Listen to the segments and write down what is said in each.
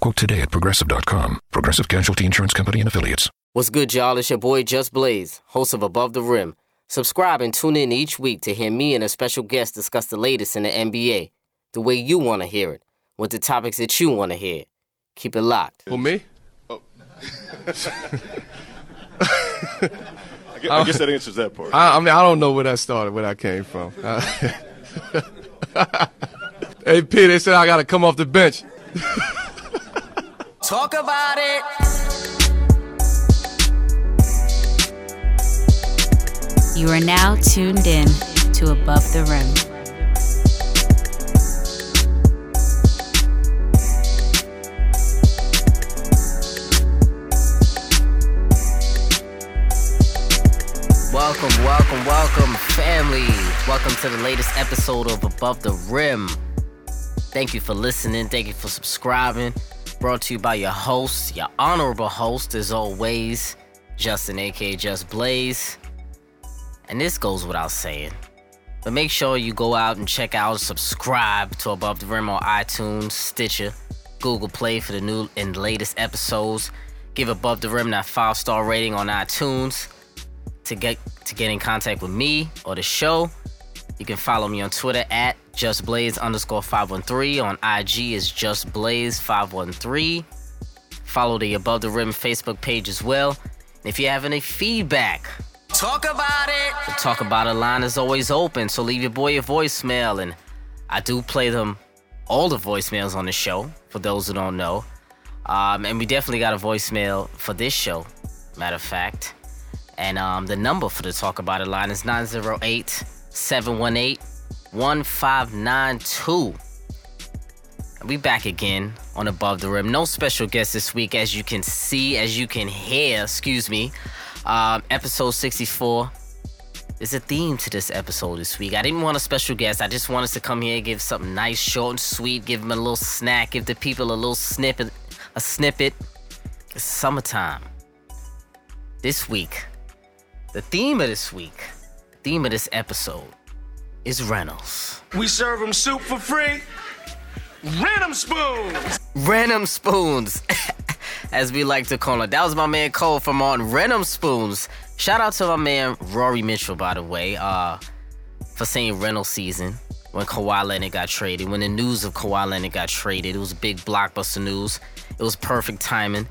Quote today at progressive.com. Progressive Casualty Insurance Company and Affiliates. What's good, y'all? It's your boy Just Blaze, host of Above the Rim. Subscribe and tune in each week to hear me and a special guest discuss the latest in the NBA, the way you want to hear it, with the topics that you want to hear. Keep it locked. Who me? I guess, I guess that answers that part. I, I mean, I don't know where that started, where that came from. Uh, hey, P, they said I got to come off the bench. Talk about it. You are now tuned in to Above the Rim. Welcome, welcome, welcome, family. Welcome to the latest episode of Above the Rim. Thank you for listening. Thank you for subscribing. Brought to you by your host, your honorable host, as always, Justin, aka Just Blaze. And this goes without saying. But make sure you go out and check out subscribe to Above the Rim on iTunes, Stitcher, Google Play for the new and latest episodes. Give Above the Rim that five star rating on iTunes. To get to get in contact with me or the show, you can follow me on Twitter at justblaze underscore 513. On IG is justblaze513. Follow the Above the Rim Facebook page as well. And if you have any feedback, talk about it. The talk about it line is always open, so leave your boy a voicemail. And I do play them all the voicemails on the show for those who don't know. Um, and we definitely got a voicemail for this show, matter of fact. And um, the number for the Talk About It line is 908 718 1592. We back again on Above the Rim. No special guest this week, as you can see, as you can hear, excuse me. Um, episode 64 is a theme to this episode this week. I didn't want a special guest. I just wanted to come here, give something nice, short and sweet, give them a little snack, give the people a little snippet, a snippet. It's summertime. This week, the theme of this week, the theme of this episode is Reynolds. We serve them soup for free. Random spoons. Random Spoons, as we like to call it. That was my man Cole from on Random Spoons. Shout out to my man Rory Mitchell, by the way, uh, for saying Reynolds season when Kawhi Leonard got traded. When the news of Kawhi Leonard got traded, it was big blockbuster news. It was perfect timing.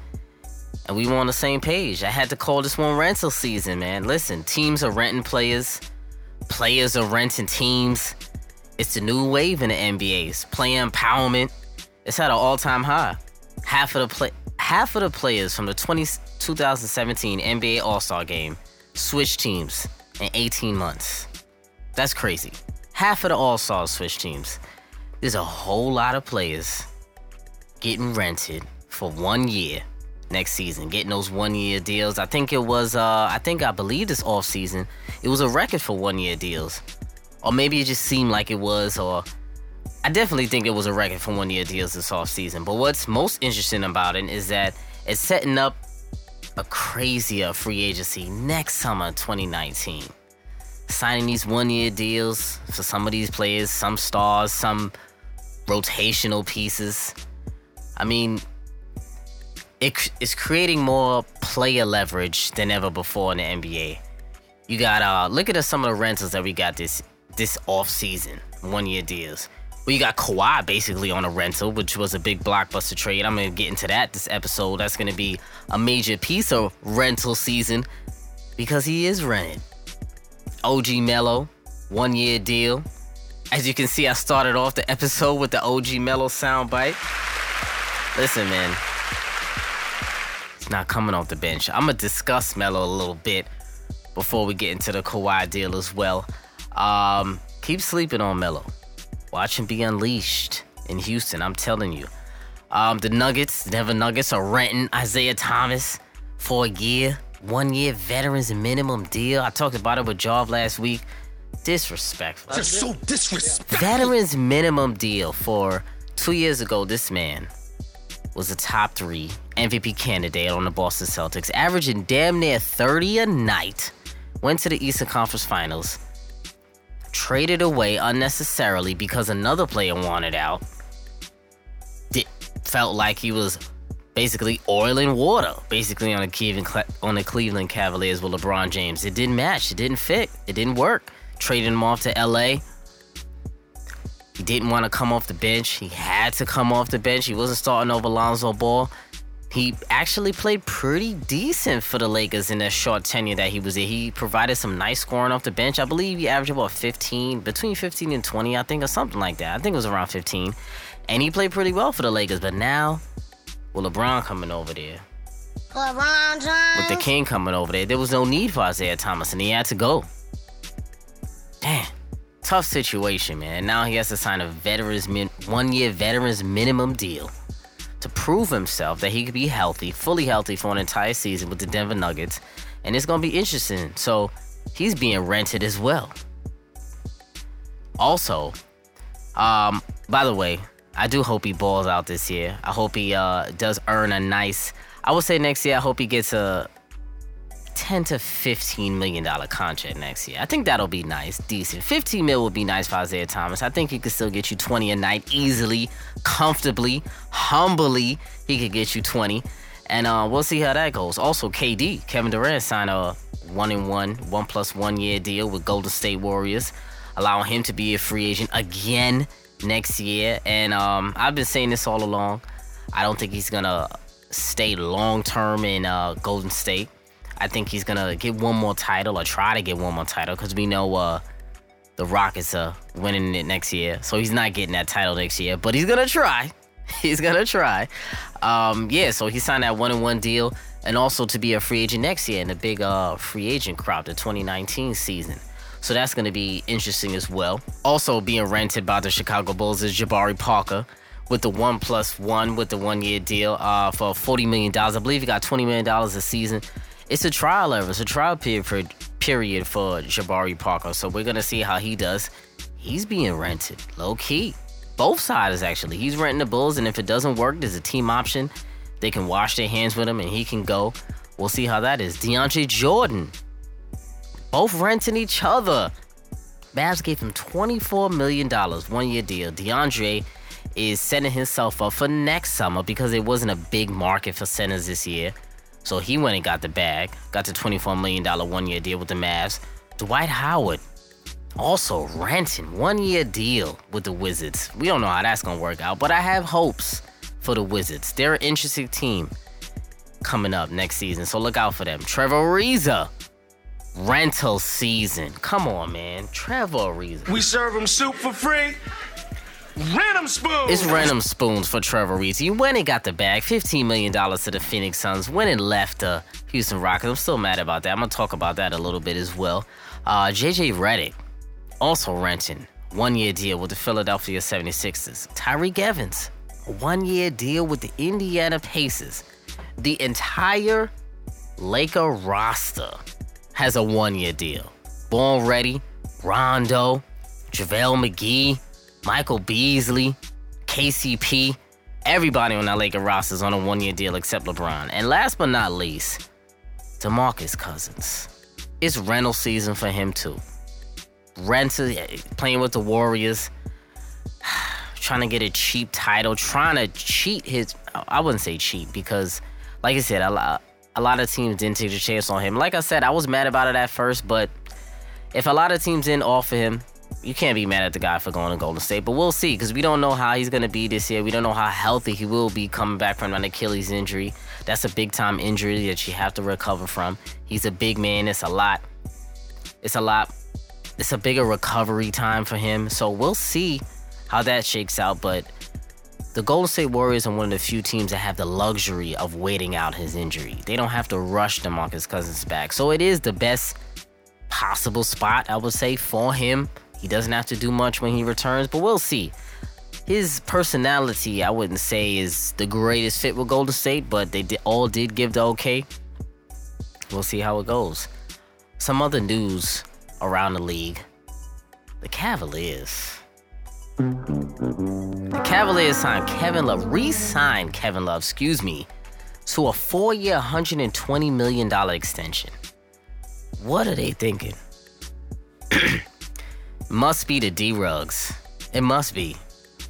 And we were on the same page. I had to call this one rental season, man. Listen, teams are renting players, players are renting teams. It's the new wave in the NBA's player empowerment. It's at an all-time high. Half of the play, half of the players from the 20, 2017 NBA All-Star Game switched teams in 18 months. That's crazy. Half of the All-Stars switched teams. There's a whole lot of players getting rented for one year next season, getting those one year deals. I think it was, uh, I think I believe this off season, it was a record for one year deals. Or maybe it just seemed like it was, or I definitely think it was a record for one year deals this off season. But what's most interesting about it is that it's setting up a crazier free agency next summer, 2019. Signing these one year deals for some of these players, some stars, some rotational pieces. I mean, it, it's creating more player leverage than ever before in the NBA. You got uh look at some of the rentals that we got this this off season, one year deals. We got Kawhi basically on a rental, which was a big blockbuster trade. I'm gonna get into that this episode. That's gonna be a major piece of rental season because he is rented. OG Melo, one year deal. As you can see, I started off the episode with the OG Melo soundbite. Listen, man, not coming off the bench. I'm gonna discuss Melo a little bit before we get into the Kawhi deal as well. Um, keep sleeping on Melo. Watch him be unleashed in Houston. I'm telling you. Um, the Nuggets, Denver Nuggets, are renting Isaiah Thomas for a year, one year veterans minimum deal. I talked about it with Jov last week. Disrespectful. You're so disrespectful. Veterans minimum deal for two years ago. This man was a top three MVP candidate on the Boston Celtics, averaging damn near 30 a night. Went to the Eastern Conference Finals, traded away unnecessarily because another player wanted out. Did, felt like he was basically oil and water, basically on the Cleveland on the Cleveland Cavaliers with LeBron James. It didn't match. It didn't fit. It didn't work. Traded him off to LA. He didn't want to come off the bench. He had to come off the bench. He wasn't starting over Lonzo Ball. He actually played pretty decent for the Lakers in that short tenure that he was there. He provided some nice scoring off the bench. I believe he averaged about 15, between 15 and 20, I think, or something like that. I think it was around 15. And he played pretty well for the Lakers. But now, with LeBron coming over there, LeBron James. with the King coming over there, there was no need for Isaiah Thomas, and he had to go. Tough situation, man. Now he has to sign a veterans min- one year veterans minimum deal to prove himself that he could be healthy, fully healthy for an entire season with the Denver Nuggets. And it's gonna be interesting. So he's being rented as well. Also, um, by the way, I do hope he balls out this year. I hope he uh, does earn a nice. I would say next year. I hope he gets a 10 to 15 million dollar contract next year. I think that'll be nice, decent. 15 mil would be nice for Isaiah Thomas. I think he could still get you 20 a night easily, comfortably, humbly. He could get you 20, and uh, we'll see how that goes. Also, KD, Kevin Durant signed a one and one, one plus one year deal with Golden State Warriors, allowing him to be a free agent again next year. And um, I've been saying this all along. I don't think he's gonna stay long term in uh, Golden State. I think he's gonna get one more title or try to get one more title because we know uh, the Rockets are winning it next year. So he's not getting that title next year, but he's gonna try. He's gonna try. Um, yeah, so he signed that one and one deal, and also to be a free agent next year in the big uh, free agent crop, the 2019 season. So that's gonna be interesting as well. Also being rented by the Chicago Bulls is Jabari Parker with the one plus one with the one year deal uh, for $40 million. I believe he got $20 million a season. It's a trial ever. It's a trial period for, period for Jabari Parker. So we're gonna see how he does. He's being rented, low key. Both sides actually. He's renting the Bulls, and if it doesn't work, there's a team option. They can wash their hands with him, and he can go. We'll see how that is. DeAndre Jordan, both renting each other. Mavs gave him $24 million, one year deal. DeAndre is setting himself up for next summer because it wasn't a big market for centers this year. So he went and got the bag, got the $24 million one year deal with the Mavs. Dwight Howard also renting one year deal with the Wizards. We don't know how that's gonna work out, but I have hopes for the Wizards. They're an interesting team coming up next season, so look out for them. Trevor Ariza, rental season. Come on, man. Trevor Ariza. We serve him soup for free. Random spoon. It's random spoons for Trevor Ariza. He went and got the bag, $15 million to the Phoenix Suns, went and left the Houston Rockets. I'm still mad about that. I'm gonna talk about that a little bit as well. Uh, JJ Redick, also renting, one year deal with the Philadelphia 76ers. Tyreke Evans, one year deal with the Indiana Pacers. The entire Laker roster has a one year deal. Born ready, Rondo, JaVale McGee, Michael Beasley, KCP, everybody on that Laker roster is on a one year deal except LeBron. And last but not least, DeMarcus Cousins. It's rental season for him too. Rental, eh, playing with the Warriors, trying to get a cheap title, trying to cheat his. I wouldn't say cheat because, like I said, a lot, a lot of teams didn't take a chance on him. Like I said, I was mad about it at first, but if a lot of teams didn't offer him, you can't be mad at the guy for going to Golden State, but we'll see because we don't know how he's gonna be this year. We don't know how healthy he will be coming back from an Achilles injury. That's a big time injury that you have to recover from. He's a big man. It's a lot. It's a lot. It's a bigger recovery time for him. So we'll see how that shakes out. But the Golden State Warriors are one of the few teams that have the luxury of waiting out his injury. They don't have to rush DeMarcus Cousins back. So it is the best possible spot, I would say, for him. He doesn't have to do much when he returns, but we'll see. His personality, I wouldn't say, is the greatest fit with Golden State, but they did, all did give the okay. We'll see how it goes. Some other news around the league the Cavaliers. The Cavaliers signed Kevin Love, re signed Kevin Love, excuse me, to a four year, $120 million extension. What are they thinking? must be the D Rugs. It must be.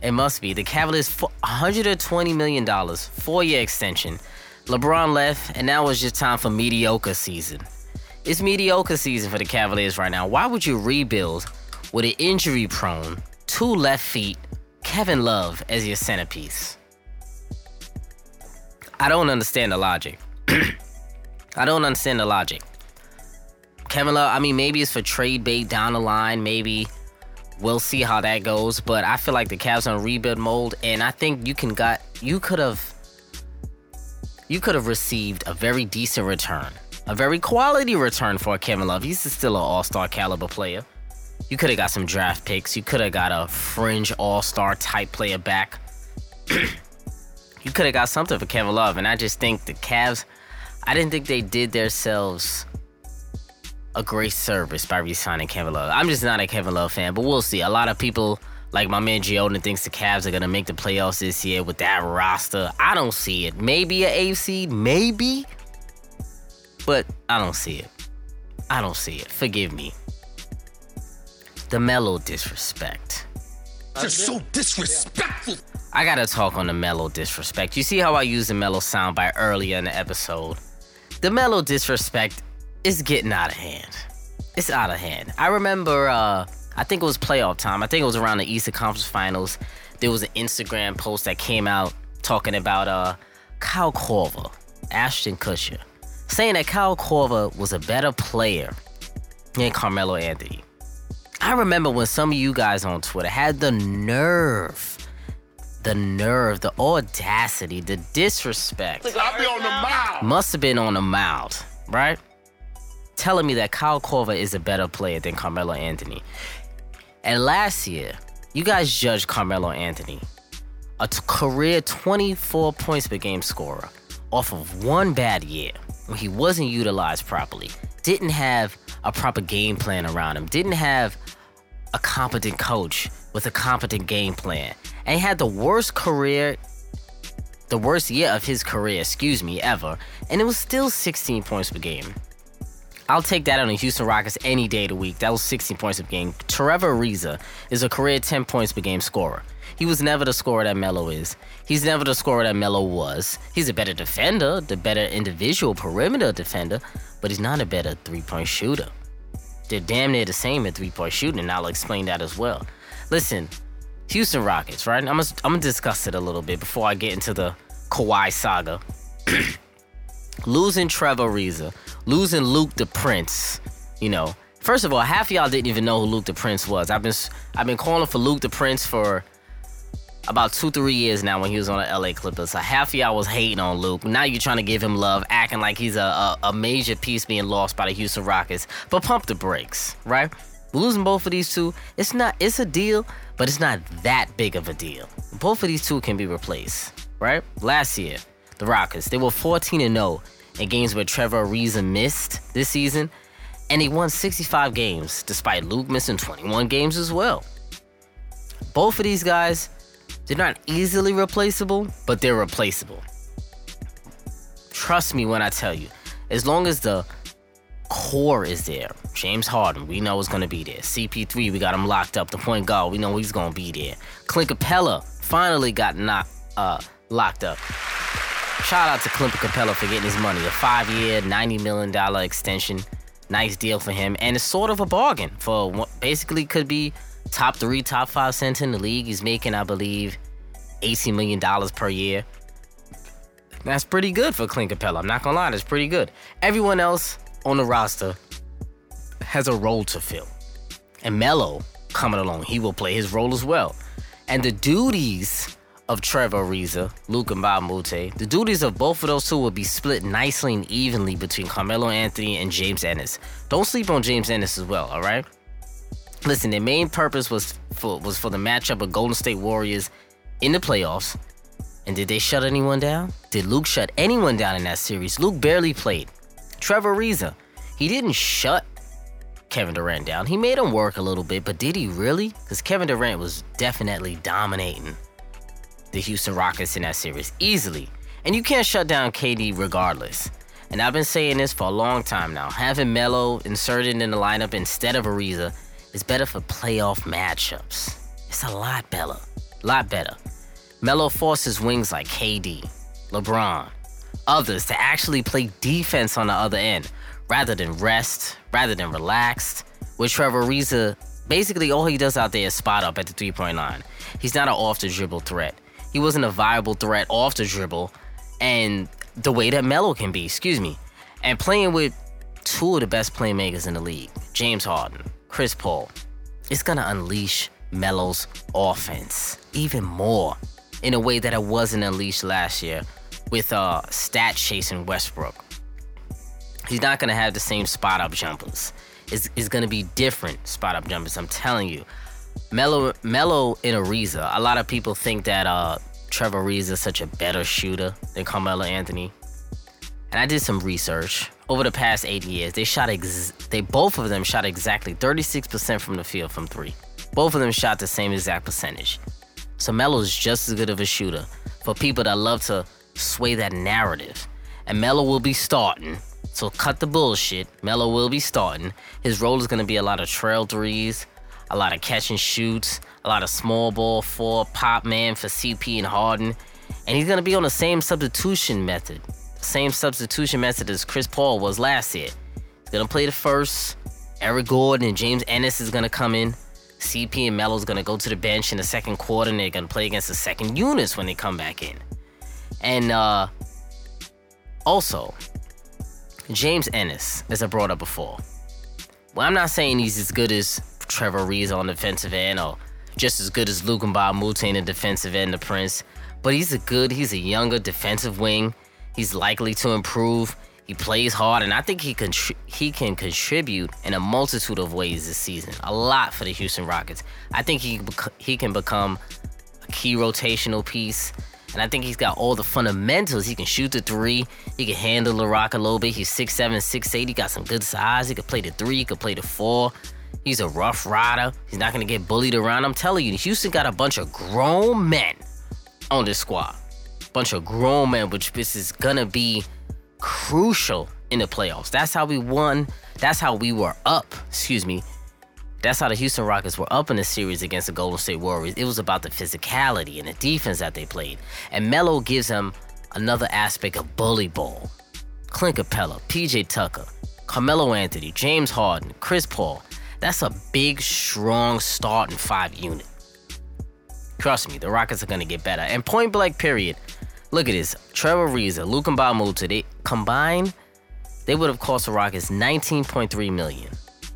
It must be. The Cavaliers, $120 million, four year extension. LeBron left, and now it's just time for mediocre season. It's mediocre season for the Cavaliers right now. Why would you rebuild with an injury prone, two left feet, Kevin Love as your centerpiece? I don't understand the logic. I don't understand the logic. Kevin Love, I mean, maybe it's for trade bait down the line. Maybe we'll see how that goes. But I feel like the Cavs are on rebuild mode, and I think you can got you could have you could have received a very decent return, a very quality return for Kevin Love. He's still an All Star caliber player. You could have got some draft picks. You could have got a fringe All Star type player back. you could have got something for Kevin Love, and I just think the Cavs. I didn't think they did themselves a great service by re-signing Kevin Love. I'm just not a Kevin Love fan, but we'll see. A lot of people, like my man Giona, thinks the Cavs are gonna make the playoffs this year with that roster. I don't see it. Maybe a AFC, maybe, but I don't see it. I don't see it. Forgive me. The Melo disrespect. You're so disrespectful. I gotta talk on the Melo disrespect. You see how I used the Melo soundbite earlier in the episode? The Melo disrespect is getting out of hand. It's out of hand. I remember, uh, I think it was playoff time. I think it was around the Eastern Conference Finals. There was an Instagram post that came out talking about uh, Kyle Korver, Ashton Kutcher, saying that Kyle Korver was a better player than Carmelo Anthony. I remember when some of you guys on Twitter had the nerve, the nerve, the audacity, the disrespect. Must have been on the mouth, right? Telling me that Kyle Korver is a better player than Carmelo Anthony. And last year, you guys judged Carmelo Anthony, a t- career 24 points per game scorer, off of one bad year when he wasn't utilized properly, didn't have a proper game plan around him, didn't have a competent coach with a competent game plan, and he had the worst career, the worst year of his career, excuse me, ever, and it was still 16 points per game. I'll take that on the Houston Rockets any day of the week. That was 16 points per game. Trevor Ariza is a career 10 points per game scorer. He was never the scorer that Melo is. He's never the scorer that Melo was. He's a better defender, the better individual perimeter defender, but he's not a better three point shooter. They're damn near the same at three point shooting, and I'll explain that as well. Listen, Houston Rockets, right? I'm gonna, I'm gonna discuss it a little bit before I get into the Kawhi saga. losing Trevor Ariza, losing Luc the Prince, you know. First of all, half of y'all didn't even know who Luc the Prince was. I've been I've been calling for Luc the Prince for about two, three years now when he was on the LA Clippers. So half of y'all was hating on Luc. Now you're trying to give him love, acting like he's a, a, a major piece being lost by the Houston Rockets. But pump the brakes, right? Losing both of these two, it's not it's a deal, but it's not that big of a deal. Both of these two can be replaced, right? Last year, the Rockets, they were 14 and 0 in games where Trevor Ariza missed this season, and he won 65 games despite Luc missing 21 games as well. Both of these guys, they're not easily replaceable, but they're replaceable. Trust me when I tell you, as long as the core is there, James Harden, we know is going to be there. CP3, we got him locked up. The point guard, we know he's going to be there. Clint Capela finally got knocked, uh, locked up. Shout out to Clint Capela for getting his money. A five year, $90 million extension. Nice deal for him. And it's sort of a bargain for what basically could be top three, top five center in the league. He's making, I believe, $18 million per year. That's pretty good for Clint Capela. I'm not gonna lie, that's pretty good. Everyone else on the roster has a role to fill. And Melo coming along, he will play his role as well. And the duties of Trevor Ariza, Luc Mbah a Moute, the duties of both of those two will be split nicely and evenly between Carmelo Anthony and James Ennis. Don't sleep on James Ennis as well, all right? Listen, their main purpose was for was for the matchup of Golden State Warriors in the playoffs. And did they shut anyone down? Did Luc shut anyone down in that series? Luc barely played. Trevor Ariza, he didn't shut Kevin Durant down. He made him work a little bit, but did he really? Because Kevin Durant was definitely dominating the Houston Rockets in that series easily. And you can't shut down KD regardless. And I've been saying this for a long time now. Having Melo inserted in the lineup instead of Ariza is better for playoff matchups. It's a lot better. Lot better. Melo forces wings like KD, LeBron, others to actually play defense on the other end rather than rest, rather than relaxed. With Trevor Ariza, basically all he does out there is spot up at the three point line. He's not an off the dribble threat. He wasn't a viable threat off the dribble, and the way that Melo can be, excuse me. And playing with two of the best playmakers in the league, James Harden, Chris Paul, it's gonna unleash Melo's offense even more in a way that it wasn't unleashed last year with uh, stat chasing Westbrook. He's not gonna have the same spot up jumpers. It's, it's gonna be different spot up jumpers. I'm telling you. Melo Melo in Ariza. A lot of people think that uh, Trevor Ariza is such a better shooter than Carmelo Anthony. And I did some research. Over the past eight years, they shot ex- they both of them shot exactly 36% from the field from three. Both of them shot the same exact percentage. So Melo is just as good of a shooter for people that love to sway that narrative. And Melo will be starting. So cut the bullshit. Melo will be starting. His role is going to be a lot of trail threes, a lot of catch and shoots, a lot of small ball four pop man for CP and Harden. And he's going to be on the same substitution method. Same substitution method as Chris Paul was last year. He's going to play the first. Eric Gordon and James Ennis is going to come in. CP and Melo's gonna go to the bench in the second quarter and they're gonna play against the second units when they come back in. And uh also, James Ennis, as I brought up before. Well, I'm not saying he's as good as Trevor Ariza on the defensive end or just as good as Luc Mbah a Moute in the defensive end, the Prince. But he's a good, he's a younger defensive wing. He's likely to improve. He plays hard, and I think he can he can contribute in a multitude of ways this season. A lot for the Houston Rockets. I think he he can become a key rotational piece, and I think he's got all the fundamentals. He can shoot the three. He can handle the rock a little bit. He's 6'7", 6'8". He got some good size. He can play the three. He can play the four. He's a rough rider. He's not gonna get bullied around. I'm telling you, Houston got a bunch of grown men on this squad. Bunch of grown men, which this is gonna be crucial in the playoffs. That's how we won. That's how we were up. Excuse me. That's how the Houston Rockets were up in the series against the Golden State Warriors. It was about the physicality and the defense that they played. And Melo gives them another aspect of bully ball. Clint Capela, PJ Tucker, Carmelo Anthony, James Harden, Chris Paul. That's a big, strong starting five unit. Trust me, the Rockets are going to get better. And point blank, period. Look at this. Trevor Ariza, Luc Mbah a Moute, they combined, they would have cost the Rockets 19.3 million.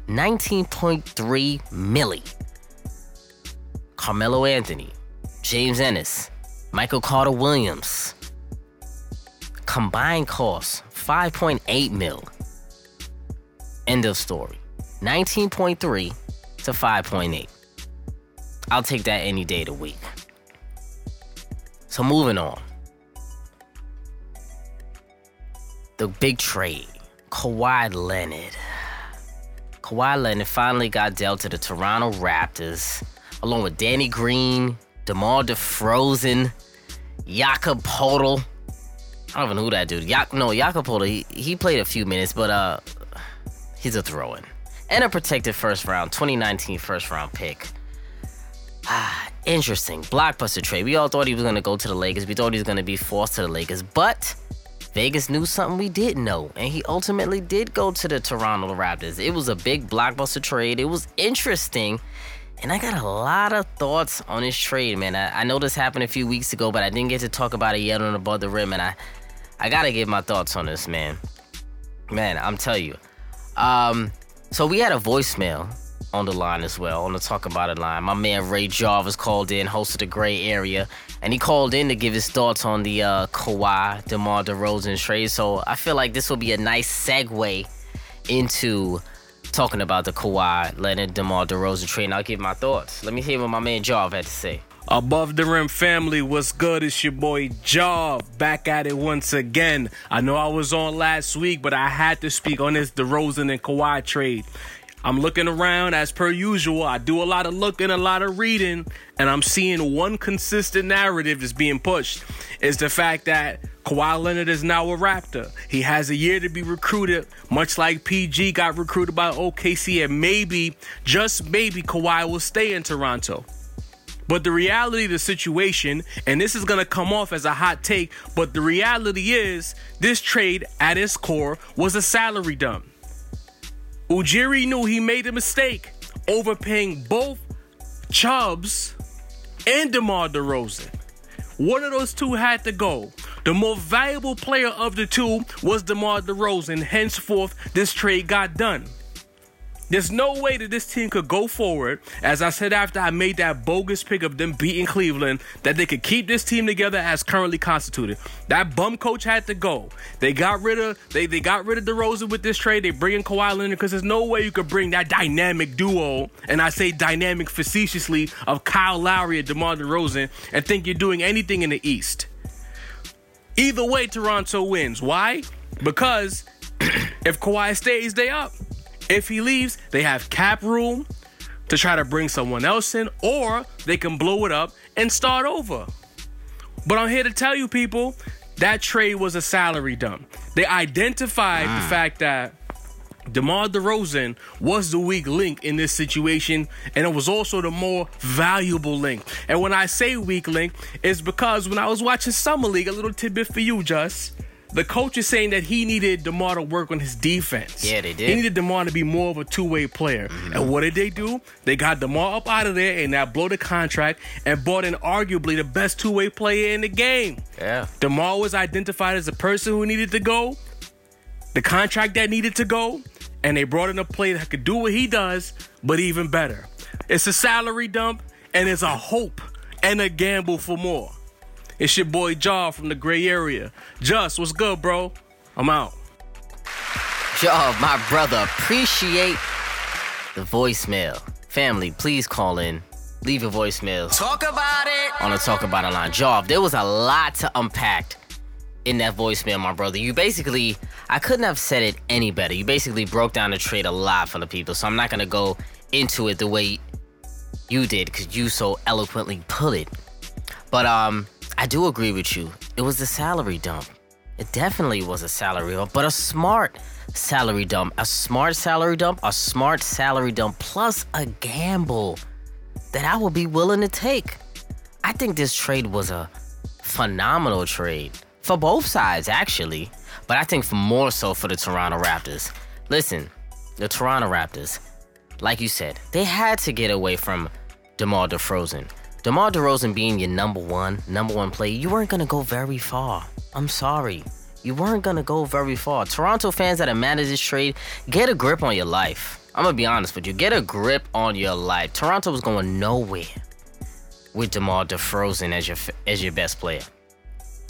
19.3 milli. Carmelo Anthony, James Ennis, Michael Carter Williams. Combined cost 5.8 mil. End of story. 19.3 to 5.8. I'll take that any day of the week. So moving on. the big trade, Kawhi Leonard. Kawhi Leonard finally got dealt to the Toronto Raptors, along with Danny Green, DeMar DeRozan, Jakob Poeltl. I don't even know who that dude. Jak- no, Jakob Poeltl, he, he played a few minutes, but uh, he's a throw-in. And a protected first round, 2019 first round pick. Ah, interesting. Blockbuster trade. We all thought he was going to go to the Lakers. We thought he was going to be forced to the Lakers, but Vegas knew something we didn't know, and he ultimately did go to the Toronto Raptors. It was a big blockbuster trade. It was interesting, And I got a lot of thoughts on this trade, man. I, I know this happened a few weeks ago, but I didn't get to talk about it yet on Above the Rim, and I, I gotta give my thoughts on this, man. Man, I'm telling you. Um, so we had a voicemail on the line as well, on the Talk About It line. My man Ray Jarvis called in, hosted the Gray Area, and he called in to give his thoughts on the uh, Kawhi DeMar DeRozan trade. So I feel like this will be a nice segue into talking about the Kawhi Leonard DeMar DeRozan trade. And I'll give my thoughts. Let me hear what my man Jarv had to say. Above the Rim family, what's good? It's your boy Jaw back at it once again. I know I was on last week, but I had to speak on this DeRozan and Kawhi trade. I'm looking around as per usual. I do a lot of looking, a lot of reading, and I'm seeing one consistent narrative that's being pushed is the fact that Kawhi Leonard is now a Raptor. He has a year to be recruited, much like PG got recruited by OKC, and maybe, just maybe, Kawhi will stay in Toronto. But the reality of the situation, and this is going to come off as a hot take, but the reality is this trade at its core was a salary dump. Ujiri knew he made a mistake overpaying both Chubbs and DeMar DeRozan. One of those two had to go. The more valuable player of the two was DeMar DeRozan. Henceforth, this trade got done. There's no way that this team could go forward, as I said after I made that bogus pick of them beating Cleveland, that they could keep this team together as currently constituted. That bum coach had to go. They got rid of they they got rid of DeRozan with this trade. They bring in Kawhi Leonard because there's no way you could bring that dynamic duo, and I say dynamic facetiously, of Kyle Lowry and DeMar DeRozan, and think you're doing anything in the East. Either way, Toronto wins. Why? Because if Kawhi stays, they up. If he leaves, they have cap room to try to bring someone else in, or they can blow it up and start over. But I'm here to tell you, people, that trade was a salary dump. They identified the ah. fact that DeMar DeRozan was the weak link in this situation, and it was also the more valuable link. And when I say weak link, it's because when I was watching Summer League, a little tidbit for you, Just. The coach is saying that he needed DeMar to work on his defense. Yeah, they did. He needed DeMar to be more of a two-way player. Mm-hmm. And what did they do? They got DeMar up out of there and now that the contract and brought in arguably the best two-way player in the game. Yeah. DeMar was identified as a person who needed to go, the contract that needed to go, and they brought in a player that could do what he does, but even better. It's a salary dump, and it's a hope and a gamble for more. It's your boy Jaw from the gray area. Just, what's good, bro? I'm out. Jaw, my brother, appreciate the voicemail. Family, please call in. Leave your voicemails. Talk about it. on the Talk About It line. Jaw, there was a lot to unpack in that voicemail, my brother. You basically, I couldn't have said it any better. You basically broke down the trade a lot for the people, so I'm not gonna go into it the way you did because you so eloquently put it. But um, I do agree with you. It was a salary dump. It definitely was a salary dump, but a smart salary dump. A smart salary dump, a smart salary dump, plus a gamble that I would be willing to take. I think this trade was a phenomenal trade for both sides, actually. But I think more so for the Toronto Raptors. Listen, the Toronto Raptors, like you said, they had to get away from DeMar DeRozan. DeMar DeRozan being your number one, number one player, you weren't gonna go very far. I'm sorry. You weren't gonna go very far. Toronto fans that have managed this trade, get a grip on your life. I'm gonna be honest with you. Get a grip on your life. Toronto was going nowhere with DeMar DeRozan as your as your best player.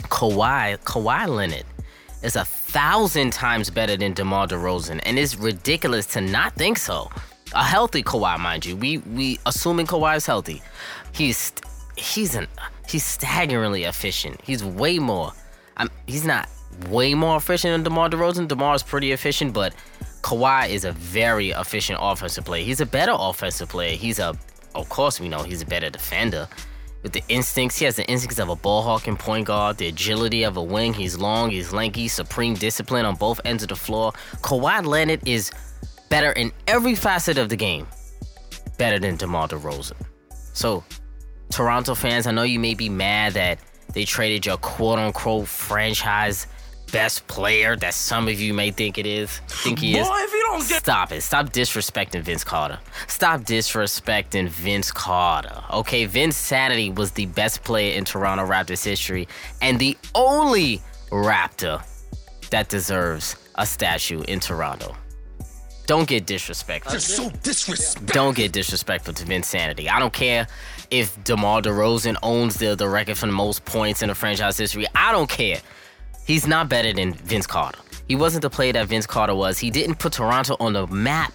Kawhi, Kawhi Leonard is a thousand times better than DeMar DeRozan, and it's ridiculous to not think so. A healthy Kawhi, mind you. We we assuming Kawhi is healthy. He's he's an he's staggeringly efficient. He's way more. I'm, he's not way more efficient than DeMar DeRozan. DeMar is pretty efficient, but Kawhi is a very efficient offensive player. He's a better offensive player. He's a, of course, we know he's a better defender. With the instincts, he has the instincts of a ball hawking point guard, the agility of a wing. He's long, he's lanky, supreme discipline on both ends of the floor. Kawhi Leonard is better in every facet of the game, better than DeMar DeRozan. So, Toronto fans, I know you may be mad that they traded your quote unquote franchise best player that some of you may think it is, think he is. Boy, if you don't get Stop it. Stop disrespecting Vince Carter. Stop disrespecting Vince Carter. Okay, Vinsanity was the best player in Toronto Raptors history and the only Raptor that deserves a statue in Toronto. Don't get disrespectful. You're so disrespectful. Don't get disrespectful to Vinsanity. I don't care if DeMar DeRozan owns the, the record for the most points in the franchise history. I don't care. He's not better than Vince Carter. He wasn't the player that Vince Carter was. He didn't put Toronto on the map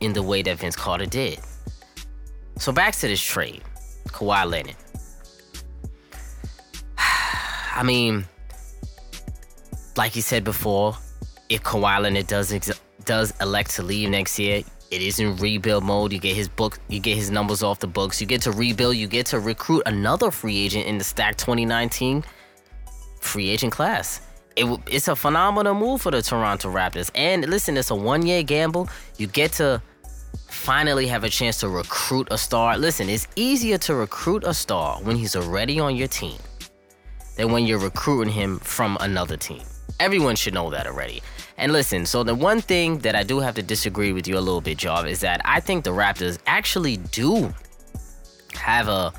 in the way that Vince Carter did. So back to this trade, Kawhi Leonard. I mean, like you said before, if Kawhi Leonard does ex- does elect to leave next year, it is in rebuild mode. You get his book, you get his numbers off the books. You get to rebuild. You get to recruit another free agent in the stack 2019 free agent class. It, it's a phenomenal move for the Toronto Raptors. And listen, it's a one year gamble. You get to finally have a chance to recruit a star. Listen, it's easier to recruit a star when he's already on your team than when you're recruiting him from another team. Everyone should know that already. And listen, so the one thing that I do have to disagree with you a little bit, Jarv, is that I think the Raptors actually do have a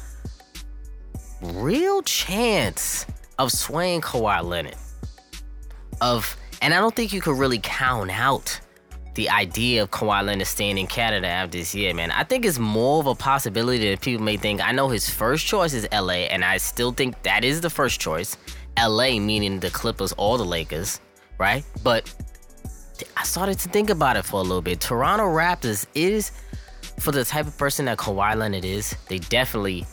real chance of swaying Kawhi Leonard. Of and I don't think you could really count out the idea of Kawhi Leonard staying in Canada after this year, man. I think it's more of a possibility that people may think. I know his first choice is LA, and I still think that is the first choice. LA meaning the Clippers or the Lakers, right? But I started to think about it for a little bit. Toronto Raptors is for the type of person that Kawhi Leonard is, they definitely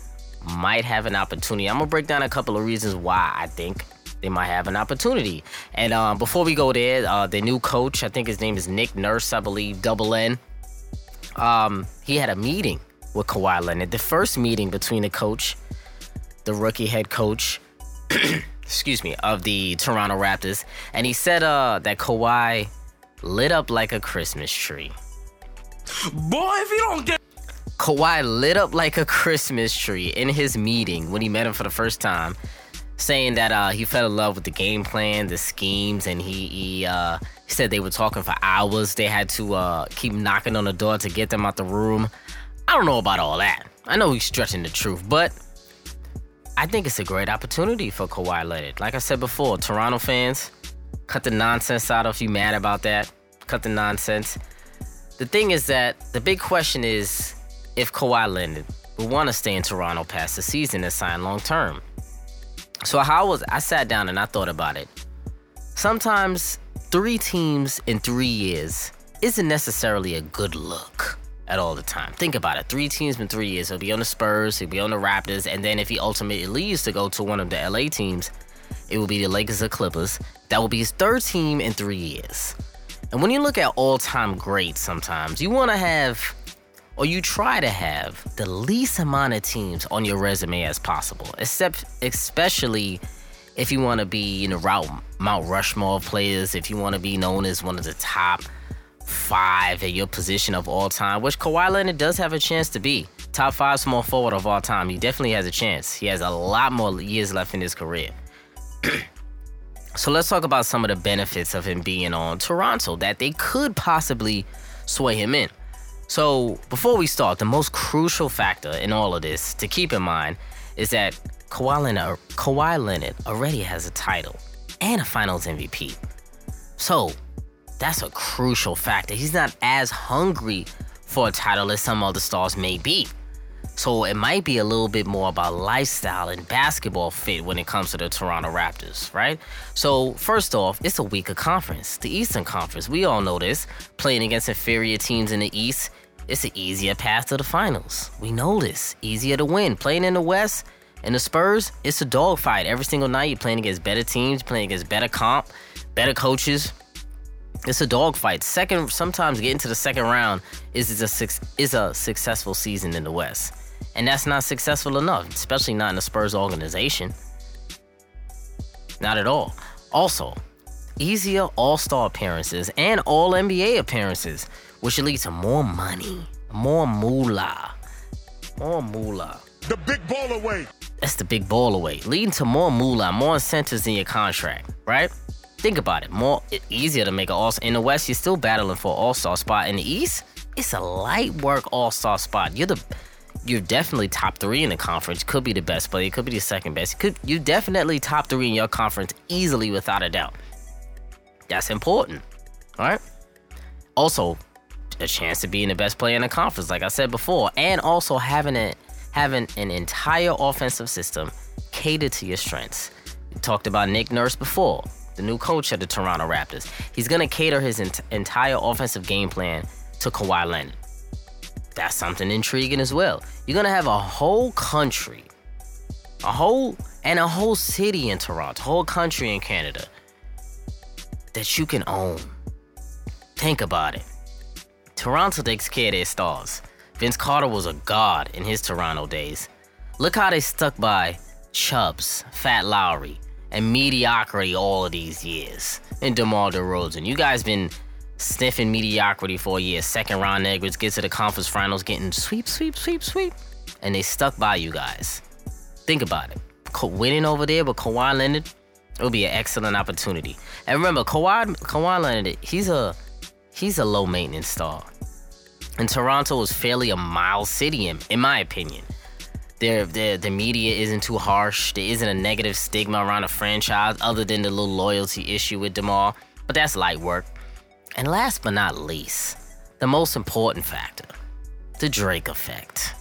might have an opportunity. I'm gonna break down a couple of reasons why I think they might have an opportunity. And um, before we go there, uh, the new coach, I think his name is Nick Nurse, I believe, double N. Um, he had a meeting with Kawhi Leonard. The first meeting between the coach, the rookie head coach, excuse me, of the Toronto Raptors, and he said uh, that Kawhi lit up like a Christmas tree. Boy, if you don't get Kawhi lit up like a Christmas tree in his meeting when he met him for the first time, saying that uh, he fell in love with the game plan, the schemes, and he he, uh, said they were talking for hours. They had to uh, keep knocking on the door to get them out the room. I don't know about all that. I know he's stretching the truth, but I think it's a great opportunity for Kawhi Leonard. Like I said before, Toronto fans, cut the nonsense out if you mad about that. Cut the nonsense. The thing is that the big question is if Kawhi Leonard would want to stay in Toronto past the season and sign long term. So how was I sat down and I thought about it. Sometimes three teams in three years isn't necessarily a good look at all the time. Think about it. Three teams in three years. He'll be on the Spurs, he'll be on the Raptors, and then if he ultimately leaves to go to one of the LA teams, it will be the Lakers or Clippers. That will be his third team in three years. And when you look at all-time greats sometimes, you want to have or you try to have the least amount of teams on your resume as possible, except especially if you want to be you know route Mount Rushmore players, if you want to be known as one of the top five at your position of all time, which Kawhi Leonard does have a chance to be top five small forward of all time. He definitely has a chance. He has a lot more years left in his career. so let's talk about some of the benefits of him being on Toronto that they could possibly sway him in. So, before we start, the most crucial factor in all of this to keep in mind is that Kawhi Leonard, Kawhi Leonard already has a title and a finals MVP. So, that's a crucial factor. He's not as hungry for a title as some other stars may be. So, it might be a little bit more about lifestyle and basketball fit when it comes to the Toronto Raptors, right? So, first off, it's a weaker conference, the Eastern Conference. We all know this. Playing against inferior teams in the East, it's an easier path to the finals. We know this. Easier to win. Playing in the West and the Spurs, it's a dogfight every single night. You're playing against better teams, playing against better comp, better coaches. It's a dogfight. Second, sometimes getting to the second round is, is a is a successful season in the West, and that's not successful enough, especially not in the Spurs organization. Not at all. Also, easier All Star appearances and All NBA appearances, which should lead to more money, more moolah, more moolah. the big ball away. That's the big ball away, leading to more moolah, more incentives in your contract, right? Think about it. More it, easier to make an all Star in the West. You're still battling for all star spot. In the East, it's a light work all star spot. You're the you're definitely top three in the conference. Could be the best player. Could be the second best. Could you definitely top three in your conference easily without a doubt. That's important. All right. Also, a chance to being the best player in the conference, like I said before, and also having a having an entire offensive system catered to your strengths. We talked about Nick Nurse before, the new coach of the Toronto Raptors. He's gonna cater his ent- entire offensive game plan to Kawhi Leonard. That's something intriguing as well. You're gonna have a whole country, a whole and a whole city in Toronto, whole country in Canada that you can own. Think about it. Toronto takes care of their stars. Vince Carter was a god in his Toronto days. Look how they stuck by Chubbs, Fat Lowry, and mediocrity all of these years. And DeMar DeRozan. You guys been sniffing mediocrity for a year. Second round exits, get to the conference finals, getting sweep, sweep, sweep, sweep. And they stuck by you guys. Think about it. Winning over there with Kawhi Leonard, it'll be an excellent opportunity. And remember, Kawhi, Kawhi Leonard, he's a he's a low maintenance star. And Toronto is fairly a mild city, in, in my opinion. Their, their, the media isn't too harsh. There isn't a negative stigma around a franchise other than the little loyalty issue with DeMar. But that's light work. And last but not least, the most important factor the Drake effect.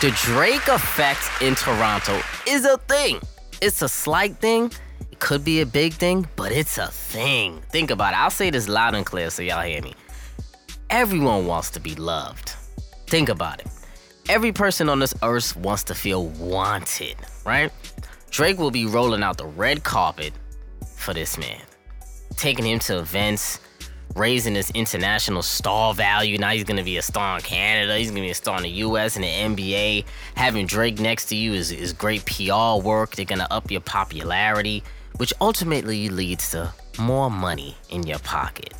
The Drake effect in Toronto is a thing. It's a slight thing. It could be a big thing, but it's a thing. Think about it. I'll say this loud and clear so y'all hear me. Everyone wants to be loved. Think about it. Every person on this earth wants to feel wanted, right? Drake will be rolling out the red carpet for this man, taking him to events, raising his international star value. Now he's gonna be a star in Canada. He's gonna be a star in the US and the NBA. Having Drake next to you is, is great PR work. They're gonna up your popularity, which ultimately leads to more money in your pocket.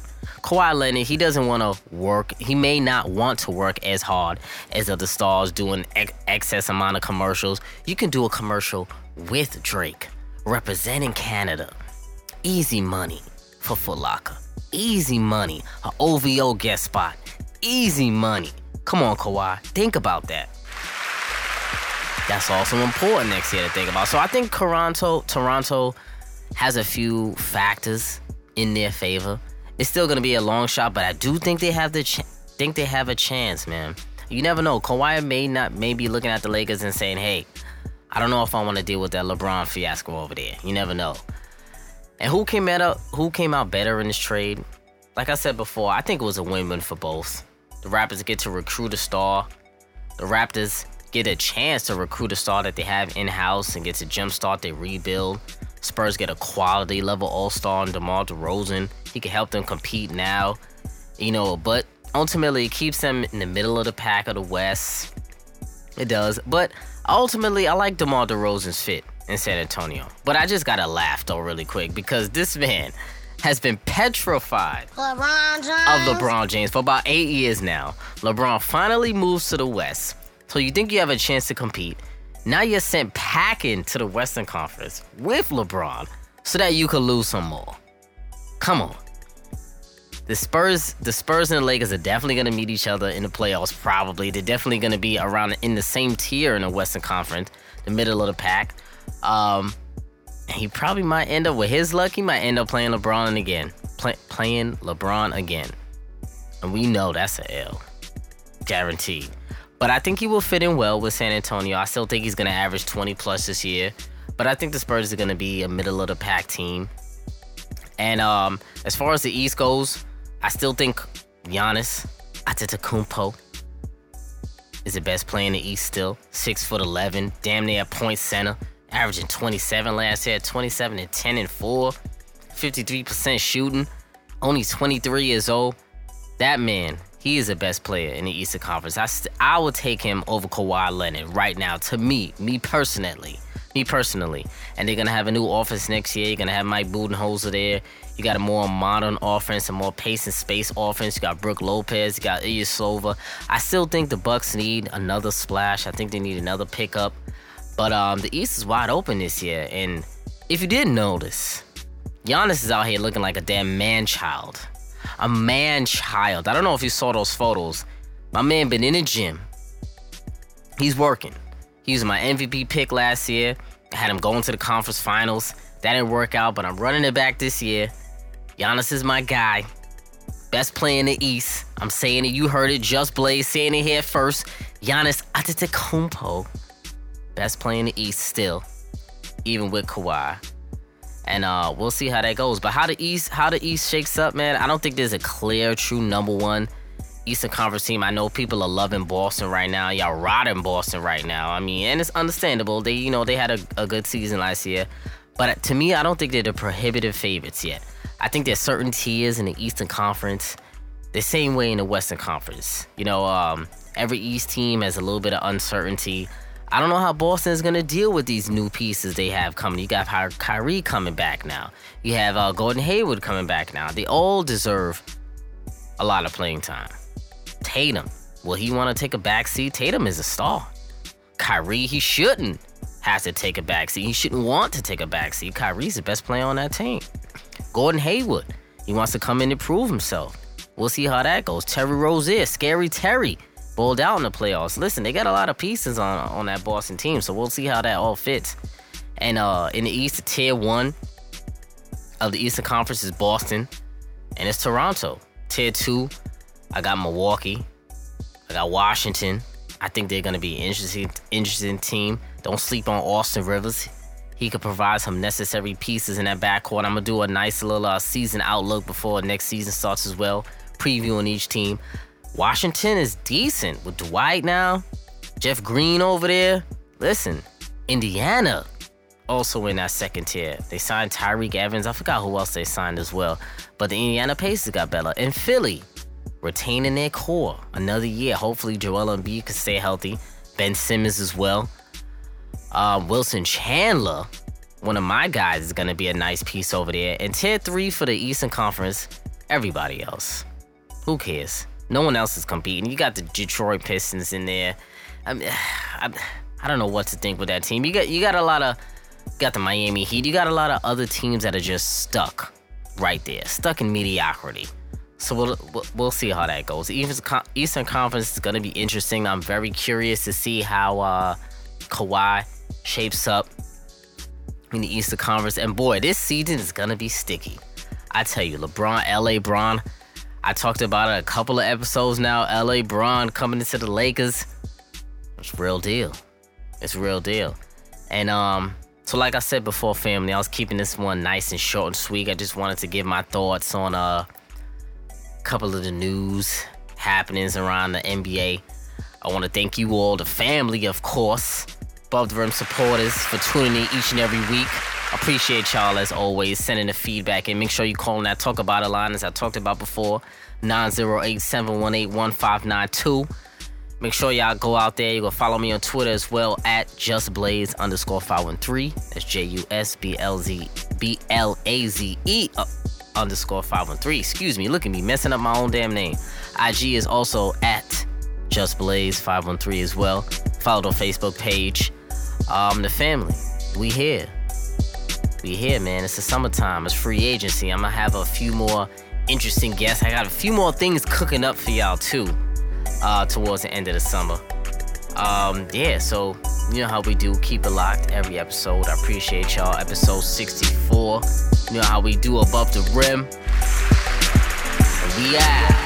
Kawhi Leonard, he doesn't want to work. He may not want to work as hard as other stars doing ex- excess amount of commercials. You can do a commercial with Drake representing Canada. Easy money for Foot Locker. Easy money. An OVO guest spot. Easy money. Come on, Kawhi. Think about that. That's also important next year to think about. So I think Toronto, Toronto has a few factors in their favor. It's still gonna be a long shot, but I do think they have the ch- think they have a chance, man. You never know. Kawhi may not may be looking at the Lakers and saying, "Hey, I don't know if I want to deal with that LeBron fiasco over there." You never know. And who came out who came out better in this trade? Like I said before, I think it was a win-win for both. The Raptors get to recruit a star. The Raptors get a chance to recruit a star that they have in-house and get to jumpstart their rebuild. Spurs get a quality level all-star in DeMar DeRozan. He can help them compete now. You know, but ultimately it keeps them in the middle of the pack of the West. It does. But ultimately I like DeMar DeRozan's fit in San Antonio. But I just gotta laugh though really quick because this man has been petrified LeBron of LeBron James for about eight years now. LeBron finally moves to the West. So you think you have a chance to compete. Now you're sent packing to the Western Conference with LeBron so that you could lose some more. Come on. The Spurs, the Spurs and the Lakers are definitely gonna meet each other in the playoffs. Probably, they're definitely gonna be around in the same tier in the Western Conference, the middle of the pack. Um, he probably might end up with his luck. He might end up playing LeBron again, Play, playing LeBron again, and we know that's a L, guaranteed. But I think he will fit in well with San Antonio. I still think he's gonna average 20 plus this year. But I think the Spurs are gonna be a middle of the pack team. And um, as far as the East goes, I still think Giannis Antetokounmpo is the best player in the East still. Six foot eleven, damn near point center, averaging 27 last year, 27 and 10 and 4, 53% shooting, only 23 years old. That man, he is the best player in the Eastern Conference. I, st- I would take him over Kawhi Leonard right now. To me, me personally, me personally. And they're gonna have a new offense next year. You're gonna have Mike Budenholzer there. You got a more modern offense, a more pace and space offense. You got Brook Lopez. You got Ilyasova. I still think the Bucks need another splash. I think they need another pickup. But um, the East is wide open this year. And if you didn't notice, Giannis is out here looking like a damn man child. A man child. I don't know if you saw those photos. My man been in the gym. He's working. He was my MVP pick last year. I had him going to the conference finals. That didn't work out, but I'm running it back this year. Giannis is my guy. Best player in the East. I'm saying it. You heard it. Just Blaze saying it here first. Giannis Antetokounmpo. Best player in the East still, even with Kawhi. And uh, we'll see how that goes. But how the East, how the East shakes up, man. I don't think there's a clear, true number one Eastern Conference team. I know people are loving Boston right now. Y'all rotting Boston right now. I mean, and it's understandable. They, you know, they had a, a good season last year. But to me, I don't think they're the prohibitive favorites yet. I think there's certain tiers in the Eastern Conference, the same way in the Western Conference. You know, um, every East team has a little bit of uncertainty. I don't know how Boston is going to deal with these new pieces they have coming. You got Kyrie coming back now. You have uh, Gordon Hayward coming back now. They all deserve a lot of playing time. Tatum, will he want to take a back seat? Tatum is a star. Kyrie, he shouldn't have to take a back seat. He shouldn't want to take a back seat. Kyrie's the best player on that team. Gordon Hayward, he wants to come in and prove himself. We'll see how that goes. Terry Rozier, scary Terry bowled out in the playoffs. Listen, they got a lot of pieces on on that Boston team, so we'll see how that all fits. And uh, in the East, tier one of the Eastern Conference is Boston, and it's Toronto. Tier two, I got Milwaukee, I got Washington. I think they're gonna be an interesting, interesting team. Don't sleep on Austin Rivers. He could provide some necessary pieces in that backcourt. I'm gonna do a nice little uh, season outlook before next season starts as well, previewing each team. Washington is decent with Dwight now, Jeff Green over there. Listen, Indiana also in that second tier. They signed Tyreke Evans. I forgot who else they signed as well. But the Indiana Pacers got better. And Philly retaining their core another year. Hopefully Joel Embiid can stay healthy. Ben Simmons as well. Uh, Wilson Chandler, one of my guys, is going to be a nice piece over there. And tier three for the Eastern Conference, everybody else. Who cares? No one else is competing. You got the Detroit Pistons in there. I mean, I, I don't know what to think with that team. You got you got a lot of got the Miami Heat. You got a lot of other teams that are just stuck right there, stuck in mediocrity. So we'll we'll see how that goes. Eastern Conference is gonna be interesting. I'm very curious to see how uh, Kawhi shapes up in the Eastern Conference. And boy, this season is gonna be sticky. I tell you, LeBron, LA Bron, I talked about it a couple of episodes now. LA Bron coming into the Lakers. It's real deal. It's real deal. And um, so like I said before, family, I was keeping this one nice and short and sweet. I just wanted to give my thoughts on uh, a couple of the news happenings around the NBA. I want to thank you all, the family, of course, above the rim supporters for tuning in each and every week. Appreciate y'all as always, sending the feedback and make sure you call that talk about it line as I talked about before, 908-718-1592. Make sure y'all go out there. You go follow me on Twitter as well at Jusblaze underscore 513. That's J-U-S-B-L-Z-B-L-A-Z-E uh, underscore 513. Excuse me, look at me messing up my own damn name. IG is also at Jusblaze513 as well. Follow the Facebook page. Um, the family, we here we here, man. It's the summertime. It's free agency. I'm gonna have a few more interesting guests. I got a few more things cooking up for y'all too, uh, towards the end of the summer. Um, yeah, so you know how we do. Keep it locked every episode. I appreciate y'all. Episode 64. You know how we do above the rim. We out.